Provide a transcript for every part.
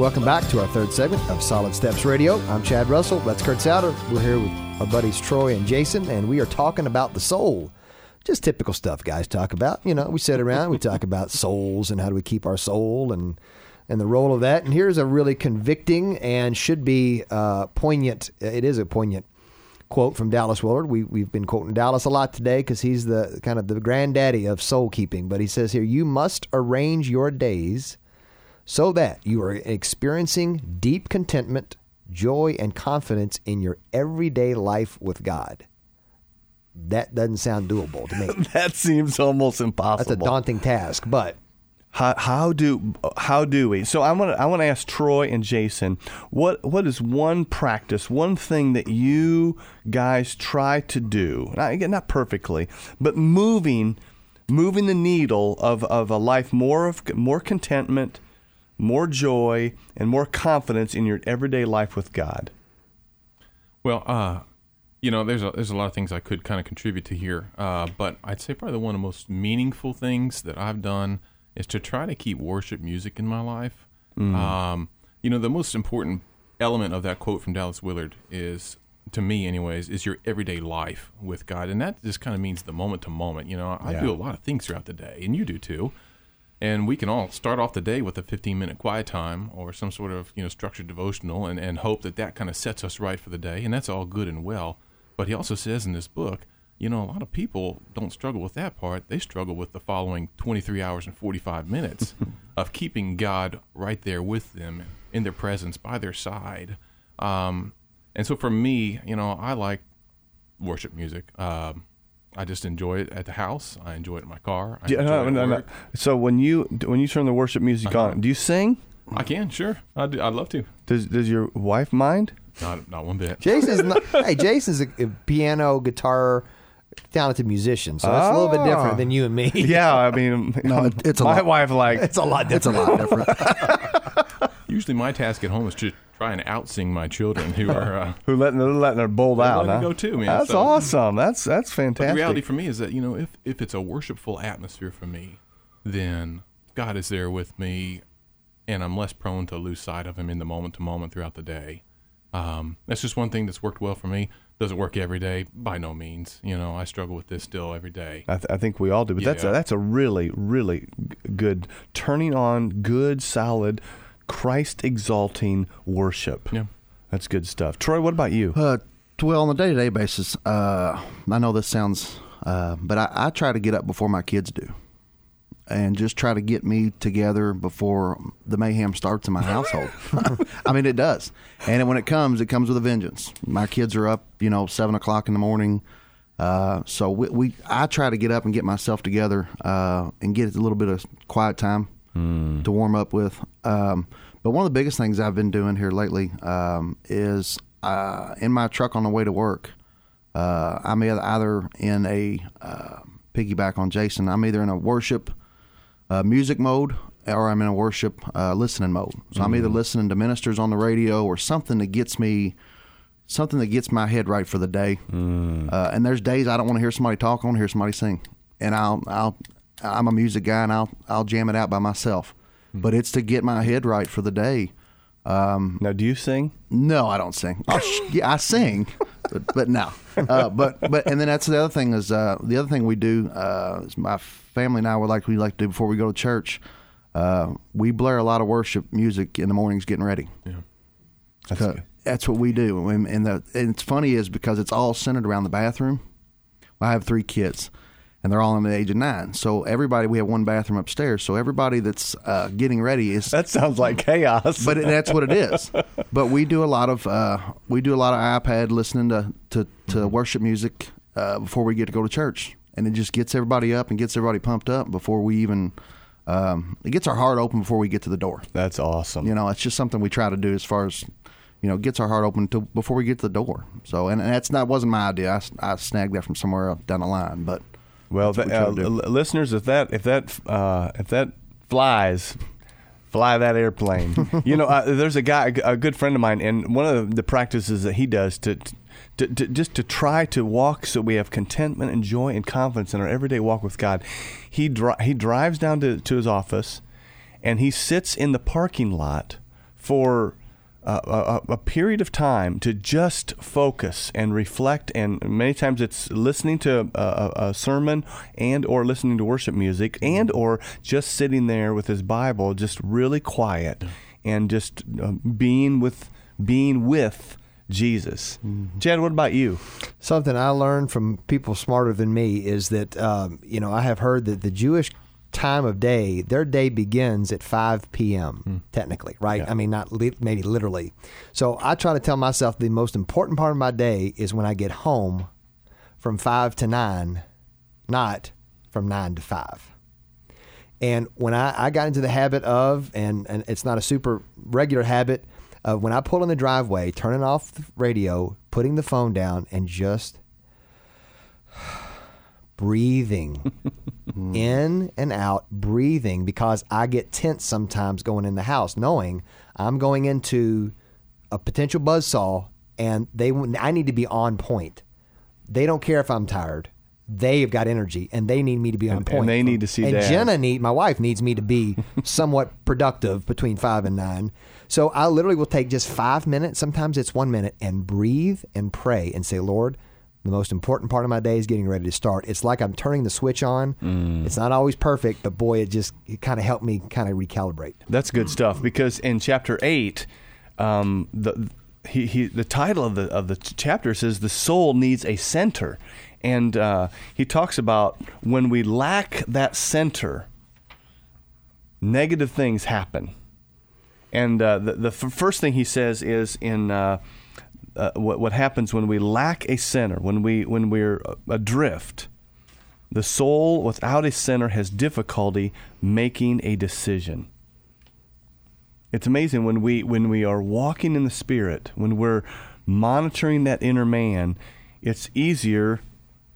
Welcome back to our third segment of Solid Steps Radio. I'm Chad Russell. That's Kurt Souter. We're here with our buddies Troy and Jason, and we are talking about the soul. Just typical stuff guys talk about. You know, we sit around, we talk about souls and how do we keep our soul and and the role of that. And here's a really convicting and should be uh, poignant. It is a poignant quote from Dallas Willard. We we've been quoting Dallas a lot today because he's the kind of the granddaddy of soul keeping. But he says here, you must arrange your days so that you are experiencing deep contentment, joy, and confidence in your everyday life with God. That doesn't sound doable to me. that seems almost impossible. That's a daunting task, but how, how do how do we? So I want to I want to ask Troy and Jason what what is one practice, one thing that you guys try to do? Not, again, not perfectly, but moving moving the needle of, of a life more of more contentment, more joy, and more confidence in your everyday life with God. Well, uh, you know, there's a, there's a lot of things I could kind of contribute to here, uh, but I'd say probably one of the most meaningful things that I've done is to try to keep worship music in my life. Mm. Um, you know, the most important element of that quote from Dallas Willard is, to me, anyways, is your everyday life with God, and that just kind of means the moment to moment. You know, I yeah. do a lot of things throughout the day, and you do too. And we can all start off the day with a 15 minute quiet time or some sort of you know structured devotional, and, and hope that that kind of sets us right for the day, and that's all good and well. But he also says in this book, you know, a lot of people don't struggle with that part. They struggle with the following 23 hours and 45 minutes of keeping God right there with them in their presence, by their side. Um, and so for me, you know, I like worship music. Um, I just enjoy it at the house. I enjoy it in my car. I yeah, no, no, no. So when you when you turn the worship music uh-huh. on, do you sing? I can, sure. I do, I'd love to. Does Does your wife mind? Not not one bit. Jason's not, hey, Jason's a, a piano, guitar talented musician, so that's a little bit different than you and me. Yeah, I mean, no, it's a my lot, wife like it's a lot. Different. It's a lot different. Usually, my task at home is to try and outsing my children who are uh, who letting letting her bold out. Huh? Go too, man. That's so, awesome. That's that's fantastic. the reality for me is that you know if if it's a worshipful atmosphere for me, then God is there with me, and I'm less prone to lose sight of Him in the moment to moment throughout the day. Um, that's just one thing that's worked well for me. Does it work every day? By no means. You know, I struggle with this still every day. I, th- I think we all do, but yeah. that's a, that's a really really good turning on good solid Christ exalting worship. Yeah, that's good stuff. Troy, what about you? Uh, well, on a day to day basis, uh, I know this sounds, uh, but I, I try to get up before my kids do and just try to get me together before the mayhem starts in my household. I mean, it does. And when it comes, it comes with a vengeance. My kids are up, you know, seven o'clock in the morning. Uh, so we, we, I try to get up and get myself together uh, and get a little bit of quiet time mm. to warm up with. Um, but one of the biggest things I've been doing here lately um, is uh, in my truck on the way to work. Uh, I'm either in a uh, piggyback on Jason. I'm either in a worship uh, music mode or I'm in a worship uh, listening mode. So mm-hmm. I'm either mm. listening to ministers on the radio or something that gets me something that gets my head right for the day. Mm. Uh, and there's days I don't want to hear somebody talk. I want to hear somebody sing, and I'll I'll I'm a music guy and I'll I'll jam it out by myself. Mm. But it's to get my head right for the day. Um, now, do you sing? No, I don't sing. sh- yeah, I sing, but, but no. Uh, but but and then that's the other thing is uh, the other thing we do uh, is my family and I would like we like to do before we go to church. Uh, we blare a lot of worship music in the mornings getting ready. Yeah, that's, uh, that's what we do. And, and, the, and it's funny is because it's all centered around the bathroom. I have three kids and they're all under the age of nine. So everybody, we have one bathroom upstairs. So everybody that's uh, getting ready is that sounds like chaos, but it, that's what it is. But we do a lot of uh, we do a lot of iPad listening to to, to mm-hmm. worship music uh, before we get to go to church, and it just gets everybody up and gets everybody pumped up before we even. Um, it gets our heart open before we get to the door. That's awesome. You know, it's just something we try to do as far as you know, gets our heart open to, before we get to the door. So, and, and that's not wasn't my idea. I, I snagged that from somewhere down the line, but well, the, uh, listeners, if that if that uh, if that flies, fly that airplane. you know, uh, there's a guy, a good friend of mine, and one of the practices that he does to, to, to, just to try to walk so we have contentment and joy and confidence in our everyday walk with God. He dri- he drives down to, to his office, and he sits in the parking lot for a, a period of time to just focus and reflect and many times it's listening to a, a, sermon and or listening to worship music and or just sitting there with his bible just really quiet and just uh, being with being with jesus. Mm-hmm. chad what about you? Something i learned from people smarter than me is that um, you know i have heard that the jewish time of day, their day begins at 5 p.m. Mm. technically, right? Yeah. I mean, not li- maybe literally. So I try to tell myself the most important part of my day is when I get home from 5 to 9, not from 9 to 5. And when I, I got into the habit of, and, and it's not a super regular habit, of when I pull in the driveway, turning off the radio, putting the phone down, and just breathing in and out, breathing because I get tense sometimes going in the house, knowing I'm going into a potential buzz saw and they I need to be on point. They don't care if I'm tired. They've got energy and they need me to be on and, point. And they need to see that. and that. Jenna need my wife needs me to be somewhat productive between five and nine. So I literally will take just five minutes. Sometimes it's one minute and breathe and pray and say, Lord, the most important part of my day is getting ready to start. It's like I'm turning the switch on. Mm. It's not always perfect, but boy, it just it kind of helped me kind of recalibrate. That's good stuff because in chapter eight, um, the he, he the title of the of the chapter says the soul needs a center, and uh, he talks about when we lack that center, negative things happen. And uh, the the f- first thing he says is in uh, uh, what, what happens when we lack a center, when, we, when we're adrift. The soul without a center has difficulty making a decision. It's amazing when we when we are walking in the spirit, when we're monitoring that inner man, it's easier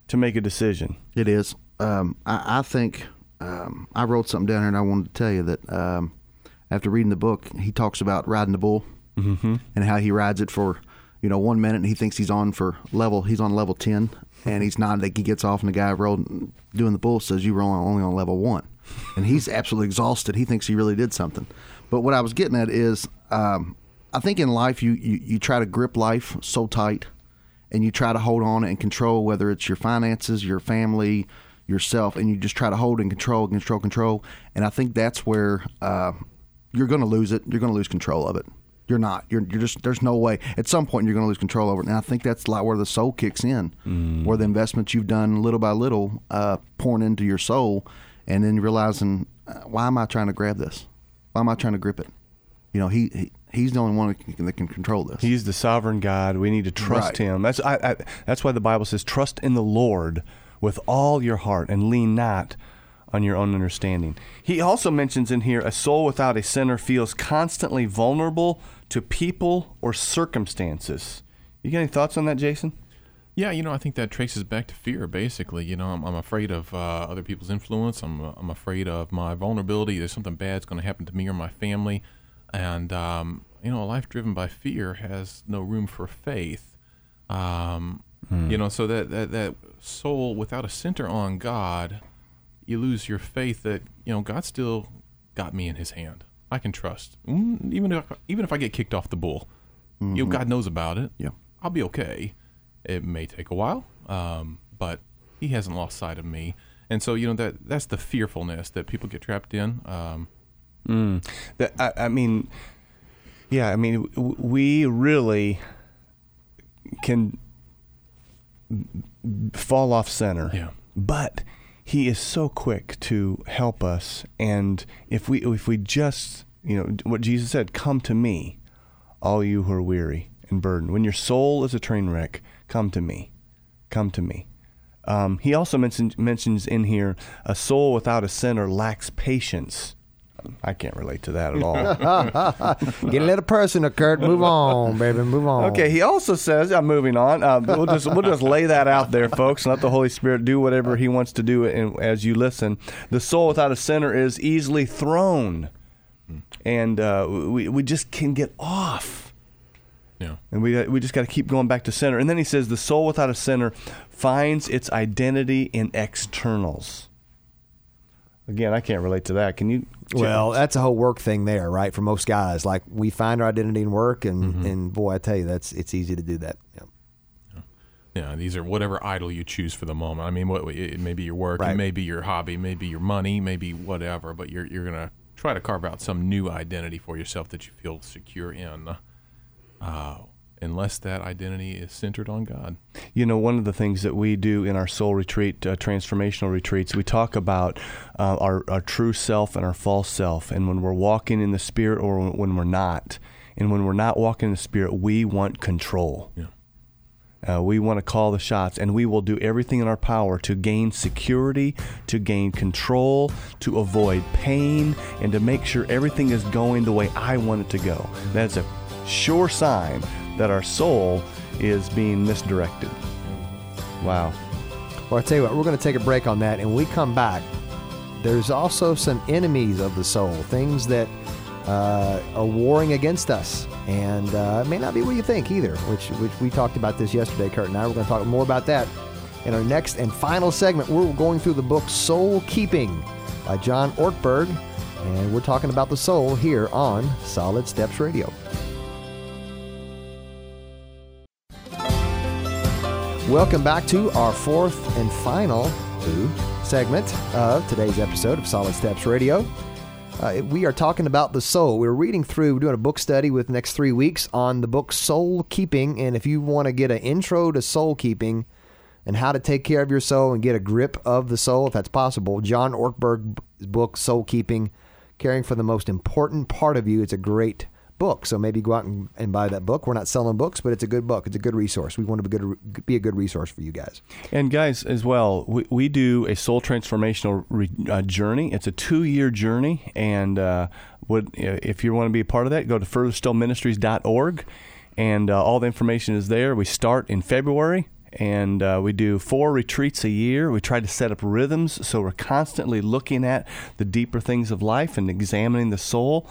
to make a decision. It is. Um, I, I, think um, I wrote something down here, and I wanted to tell you that um, after reading the book, he talks about riding the bull mm-hmm. and how he rides it for you know, one minute he thinks he's on for level, he's on level 10, and he's not. Like he gets off, and the guy rolling, doing the bull says, You were only on level one. And he's absolutely exhausted. He thinks he really did something. But what I was getting at is, um, I think in life, you, you, you try to grip life so tight and you try to hold on and control, whether it's your finances, your family, yourself, and you just try to hold and control, control, control. And I think that's where uh, you're going to lose it. You're going to lose control of it. You're not. You're, you're just. There's no way. At some point, you're going to lose control over it. And I think that's like where the soul kicks in, mm. where the investments you've done little by little, uh, pouring into your soul, and then realizing, uh, why am I trying to grab this? Why am I trying to grip it? You know, he, he he's the only one that can, that can, control this. He's the sovereign God. We need to trust right. him. That's I, I, That's why the Bible says, "Trust in the Lord with all your heart, and lean not." On your own understanding. He also mentions in here a soul without a center feels constantly vulnerable to people or circumstances. You got any thoughts on that, Jason? Yeah, you know, I think that traces back to fear. Basically, you know, I'm, I'm afraid of uh, other people's influence. I'm I'm afraid of my vulnerability. There's something bad's going to happen to me or my family, and um, you know, a life driven by fear has no room for faith. Um, hmm. You know, so that, that that soul without a center on God, you lose your faith that you know God still got me in His hand. I can trust. Mm, even if even if I get kicked off the bull, mm-hmm. you know, God knows about it. Yeah, I'll be okay. It may take a while, um, but He hasn't lost sight of me. And so you know that that's the fearfulness that people get trapped in. Um, mm. that, I, I mean, yeah, I mean, we really can fall off center. Yeah. But he is so quick to help us. And if we if we just you know what jesus said come to me all you who are weary and burdened. When your soul is a train wreck come to me. Come to me. Um, he also mentions mentions in here a soul without a sinner lacks patience I can't relate to that at all. Get a little personal, Kurt. Move on, baby. Move on. Okay. He also says, "I'm moving on." Uh, we'll just we'll just lay that out there, folks, let the Holy Spirit do whatever He wants to do in, as you listen. The soul without a center is easily thrown, and uh, we we just can get off. Yeah. And we we just got to keep going back to center. And then he says, "The soul without a center finds its identity in externals." Again, I can't relate to that. Can you? Well, that's a whole work thing there, right? For most guys, like we find our identity in work, and Mm-hmm. and boy, I tell you, that's it's easy to do that. Yeah. Yeah, these are whatever idol you choose for the moment. I mean, what it may be your work, Right. it may be your hobby, maybe your money, maybe whatever. But you're you're gonna try to carve out some new identity for yourself that you feel secure in, uh, unless that identity is centered on God. You know, one of the things that we do in our soul retreat, uh, transformational retreats, we talk about uh, our, our true self and our false self. And when we're walking in the Spirit or when we're not. And when we're not walking in the Spirit, we want control. Yeah. Uh, we want to call the shots, and we will do everything in our power to gain security, to gain control, to avoid pain, and to make sure everything is going the way I want it to go. That's a sure sign that our soul is being misdirected. Wow. Well, I tell you what, we're going to take a break on that, and we come back. There's also some enemies of the soul, things that uh, are warring against us, and uh, it may not be what you think either. Which, which we talked about this yesterday, Kurt and I. We're going to talk more about that in our next and final segment. We're going through the book Soul Keeping by John Ortberg, and we're talking about the soul here on Solid Steps Radio. Welcome back to our fourth and final segment of today's episode of Solid Steps Radio. Uh, we are talking about the soul. We're reading through, we're doing a book study with the next three weeks on the book Soul Keeping. And if you want to get an intro to soul keeping and how to take care of your soul and get a grip of the soul, if that's possible, John Ortberg's book Soul Keeping, caring for the most important part of you. It's a great book. So maybe go out and, and buy that book. We're not selling books, but it's a good book. It's a good resource. We want to be, good, be a good resource for you guys. And guys, as well, we, we do a soul transformational re, uh, journey. It's a two-year journey, and uh, would if you want to be a part of that, go to furtherstillministries.org, and uh, all the information is there. We start in February. And uh, we do four retreats a year. We try to set up rhythms so we're constantly looking at the deeper things of life and examining the soul.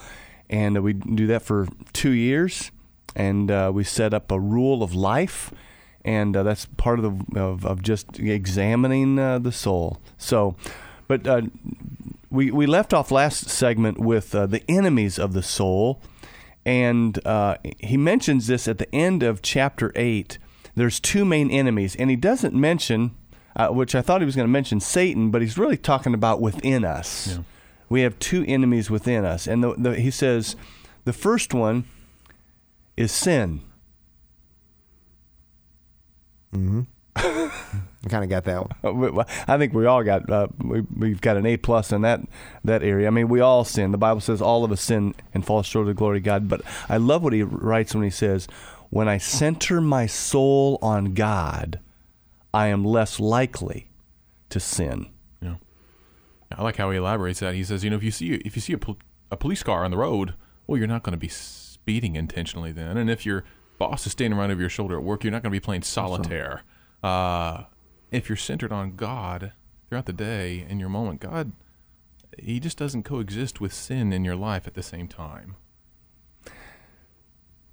And we do that for two years. And uh, we set up a rule of life and uh, that's part of the of, of just examining uh, the soul. So, but uh, we we left off last segment with uh, the enemies of the soul, and uh, he mentions this at the end of chapter eight. There's two main enemies, and he doesn't mention, which I thought he was going to mention Satan, but he's really talking about within us. We have two enemies within us, and the, the, he says the first one is sin. I kind of got that one. I think we all got uh, we, we've got an A plus in that that area. I mean, we all sin. The Bible says all of us sin and fall short of the glory of God. But I love what he writes when he says, "When I center my soul on God, I am less likely to sin." Yeah. I like how he elaborates that. He says, you know, if you see if you see a, pol- a police car on the road, well, you're not going to be speeding intentionally then. And if your boss is standing right over your shoulder at work, you're not going to be playing solitaire. Uh, if you're centered on God throughout the day in your moment, God, He just doesn't coexist with sin in your life at the same time.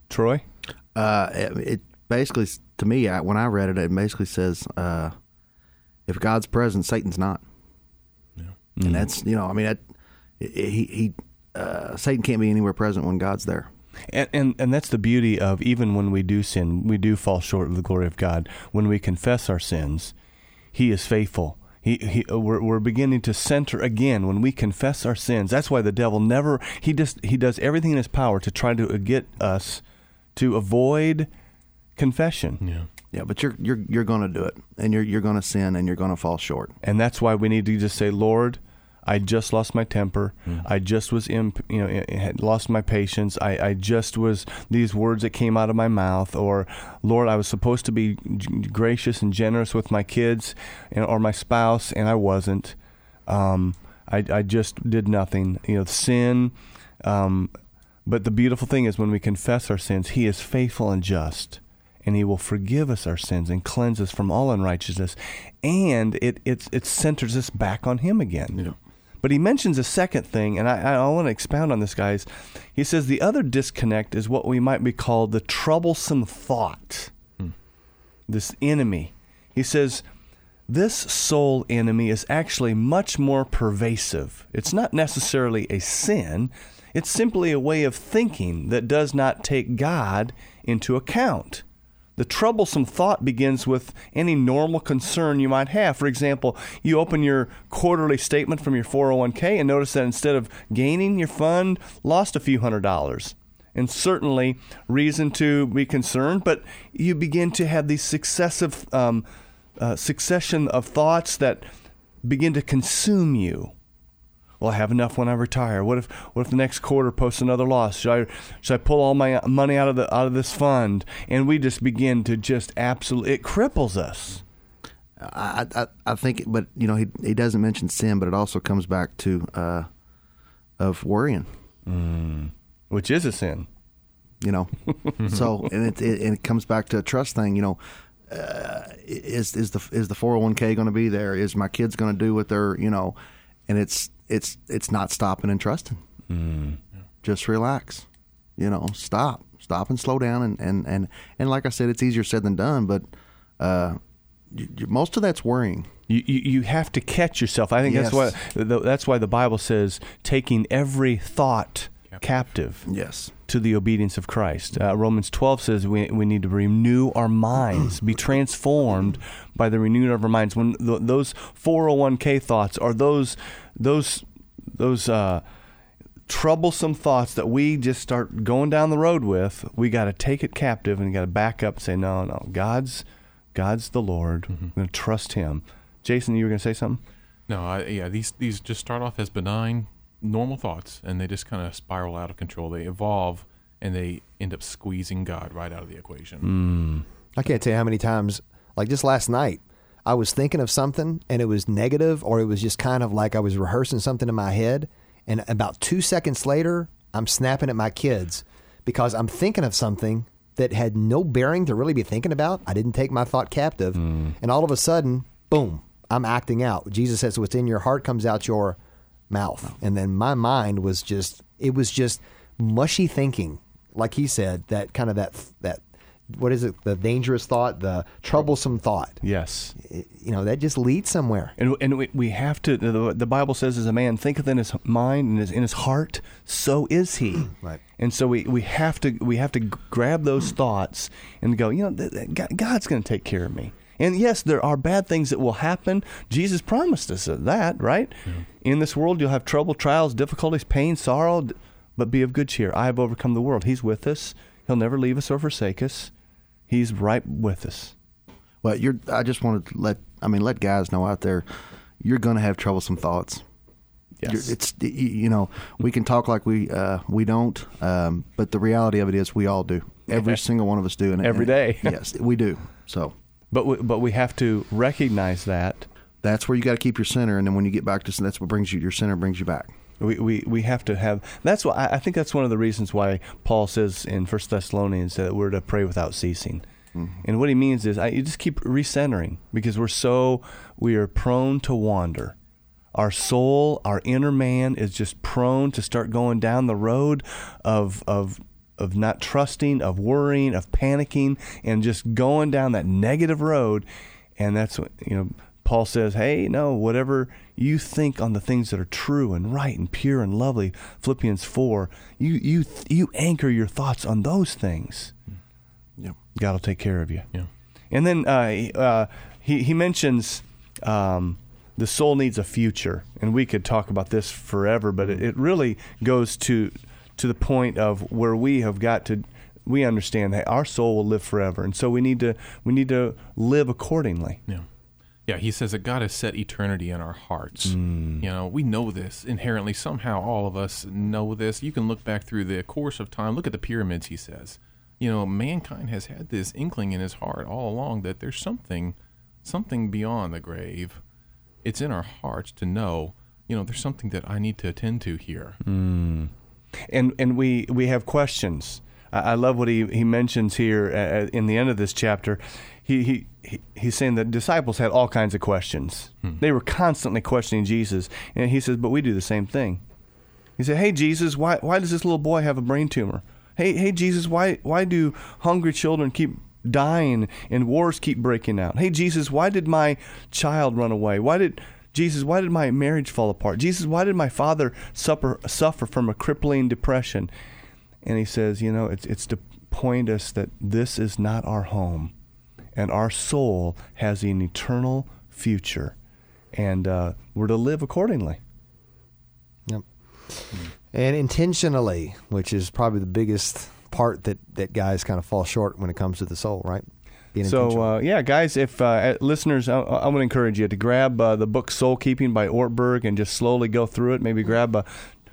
Troy, Uh, it, it basically, to me, I, when I read it, it basically says, uh, if God's present, Satan's not. And that's, you know, I mean, that, he, he uh, Satan can't be anywhere present when God's there. And, and and that's the beauty of even when we do sin, we do fall short of the glory of God. When we confess our sins, He is faithful. He, he we're, we're beginning to center again when we confess our sins. That's why the devil never he just he does everything in his power to try to get us to avoid confession. Yeah. Yeah, but you're you're you're going to do it, and you're you're going to sin, and you're going to fall short. and that's why we need to just say, Lord, I just lost my temper. I just was, imp- you know, had lost my patience. I, I just was these words that came out of my mouth, or Lord, I was supposed to be g- gracious and generous with my kids and, or my spouse, and I wasn't. Um, I, I just did nothing. You know, sin. Um, but the beautiful thing is when we confess our sins, He is faithful and just and he will forgive us our sins and cleanse us from all unrighteousness. And it it, it centers us back on him again. But he mentions a second thing, and I, I want to expound on this, guys. He says the other disconnect is what we might be called the troublesome thought, hmm. this enemy. He says this soul enemy is actually much more pervasive. It's not necessarily a sin, it's simply a way of thinking that does not take God into account. The troublesome thought begins with any normal concern you might have. For example, you open your quarterly statement from your 401k and notice that instead of gaining, your fund lost a few hundred dollars. And certainly reason to be concerned, but you begin to have these successive um, uh, succession of thoughts that begin to consume you. Well, I have enough when I retire. What if what if the next quarter posts another loss? Should I should I pull all my money out of the out of this fund? And we just begin to just absolutely it cripples us. I, I, I think, but you know, he he doesn't mention sin, but it also comes back to uh, of worrying. Mm. Which is a sin. You know, so and it, it and it comes back to a trust thing. You know, uh, is is the is the four hundred one k going to be there? Is my kids going to do what they're you know? And it's it's it's not stopping and trusting. Mm. Just relax. You know, stop, stop and slow down, and and and and like I said, it's easier said than done. But uh, you, you, most of that's worrying. You, you, you have to catch yourself. I think Yes. that's why that's why the Bible says taking every thought captive Yes. To the obedience of Christ. Uh, Romans 12 says we, we need to renew our minds, be transformed by the renewing of our minds. When th- those 401k thoughts are those those those uh, troublesome thoughts that we just start going down the road with, we got to take it captive and got to back up and say, no, no, God's God's the Lord. I'm going to trust Him. Jason, you were going to say something? No, I, yeah, these these just start off as benign, normal thoughts, and they just kind of spiral out of control. They evolve, and they end up squeezing God right out of the equation. Hmm. I can't tell you how many times, like just last night, I was thinking of something and it was negative, or it was just kind of like I was rehearsing something in my head. And about two seconds later, I'm snapping at my kids because I'm thinking of something that had no bearing to really be thinking about. I didn't take my thought captive. Hmm. And all of a sudden, boom, I'm acting out. Jesus says, What's in your heart comes out your mouth. And then my mind was just, it was just mushy thinking. Like he said, that kind of that, that, what is it? The dangerous thought, the troublesome thought. Yes. It- you know, that just leads somewhere. And, and we, we have to, the, the Bible says, as a man thinketh in his mind and is in his heart, so is he. Right. And so we, we have to we have to grab those thoughts and go, you know, th- th- God's going to take care of me. And yes, there are bad things that will happen. Jesus promised us that, right? In this world, you'll have trouble, trials, difficulties, pain, sorrow, but be of good cheer. I have overcome the world. He's with us. He'll never leave us or forsake us. He's right with us. Well, you're. I just wanted to let. I mean, let guys know out there, you're going to have troublesome thoughts. Yes. You're- It's you know we can talk like we uh, we don't, um, but the reality of it is we all do. Every single one of us do, and Every and- day. yes, we do. So But we, but we have to recognize that that's where you got to keep your center, and then when you get back to that's what brings you your center brings you back. We, we, we have to have that's why I think that's one of the reasons why Paul says in First Thessalonians that we're to pray without ceasing. Mm-hmm. And what he means is I, you just keep recentering because we're so we are prone to wander. Our soul, our inner man is just prone to start going down the road of of of not trusting, of worrying, of panicking, and just going down that negative road. And that's what you know. Paul says, "Hey, no, whatever you think on the things that are true and right and pure and lovely." Philippians four. You you you anchor your thoughts on those things. Yep. God will take care of you. Yeah. And then uh, he- uh, he he mentions um, the soul needs a future, and we could talk about this forever, but it, it really goes to to the point of where we have got to. We understand that our soul will live forever, and so we need to we need to live accordingly. Yeah. Yeah, he says that God has set eternity in our hearts. Mm. You know, we know this inherently. Somehow, all of us know this. You can look back through the course of time. Look at the pyramids, he says. You know, mankind has had this inkling in his heart all along that there's something, something beyond the grave. It's in our hearts to know, you know, there's something that I need to attend to here. And and we we have questions. I, I love what he, he mentions here uh, in the end of this chapter. He, he he he's saying that disciples had all kinds of questions. They were constantly questioning Jesus, and he says, "But we do the same thing." He said, "Hey Jesus, why why does this little boy have a brain tumor? Hey hey Jesus, why why do hungry children keep dying and wars keep breaking out. Hey, Jesus, why did my child run away? Why did Jesus, why did my marriage fall apart? Jesus, why did my father suffer suffer from a crippling depression? And he says, you know, it's it's to point us that this is not our home, and our soul has an eternal future, and uh, we're to live accordingly. Yep. And intentionally, which is probably the biggest part that, that guys kind of fall short when it comes to the soul, right? Being So uh, yeah, guys, if uh, listeners, I, want to encourage you to grab uh, the book Soul Keeping by Ortberg and just slowly go through it. Maybe grab a,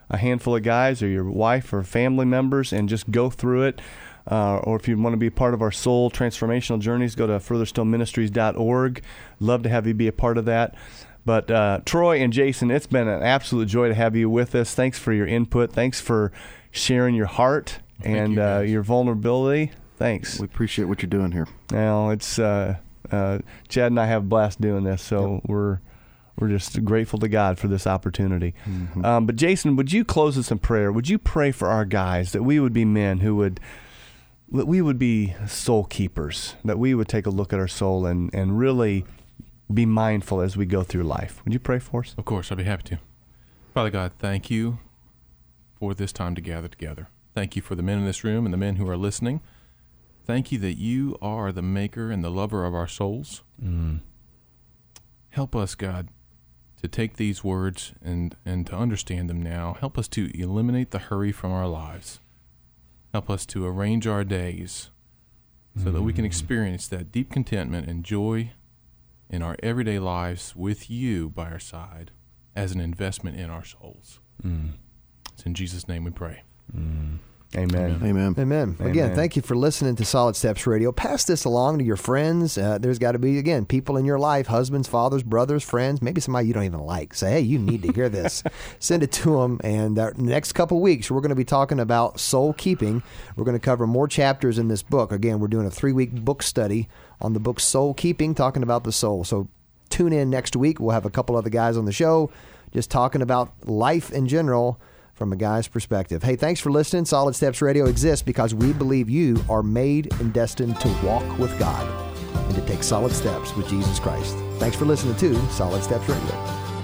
a handful of guys or your wife or family members and just go through it. Uh, or if you want to be part of our soul transformational journeys, go to furtherstillministries.org. Love to have you be a part of that. But uh, Troy and Jason, it's been an absolute joy to have you with us. Thanks for your input. Thanks for sharing your heart Thank and you, uh, your vulnerability. Thanks. We appreciate what you're doing here. Well, it's uh, uh, Chad and I have a blast doing this, so we're we're just grateful to God for this opportunity. Um, but Jason, would you close us in prayer? Would you pray for our guys that we would be men who would that we would be soul keepers, that we would take a look at our soul and and really be mindful as we go through life. Would you pray for us? Of course, I'd be happy to. Father God, thank you for this time to gather together. Thank you for the men in this room and the men who are listening. Thank you that you are the maker and the lover of our souls. Mm. Help us, God, to take these words and, and to understand them now. Help us to eliminate the hurry from our lives. Help us to arrange our days so that we can mm. experience that deep contentment and joy in our everyday lives with you by our side as an investment in our souls. Mm. It's in Jesus' name we pray. Amen. Amen. Amen. Again, thank you for listening to Solid Steps Radio. Pass this along to your friends. Uh, there's got to be, again, people in your life husbands, fathers, brothers, friends, maybe somebody you don't even like. Say, hey, you need to hear this. Send it to them. And uh, next couple weeks, we're going to be talking about soul keeping. We're going to cover more chapters in this book. Again, we're doing a three week book study on the book Soul Keeping, talking about the soul. So tune in next week. We'll have a couple other guys on the show just talking about life in general from a guy's perspective. Hey, thanks for listening. Solid Steps Radio exists because we believe you are made and destined to walk with God and to take solid steps with Jesus Christ. Thanks for listening to Solid Steps Radio.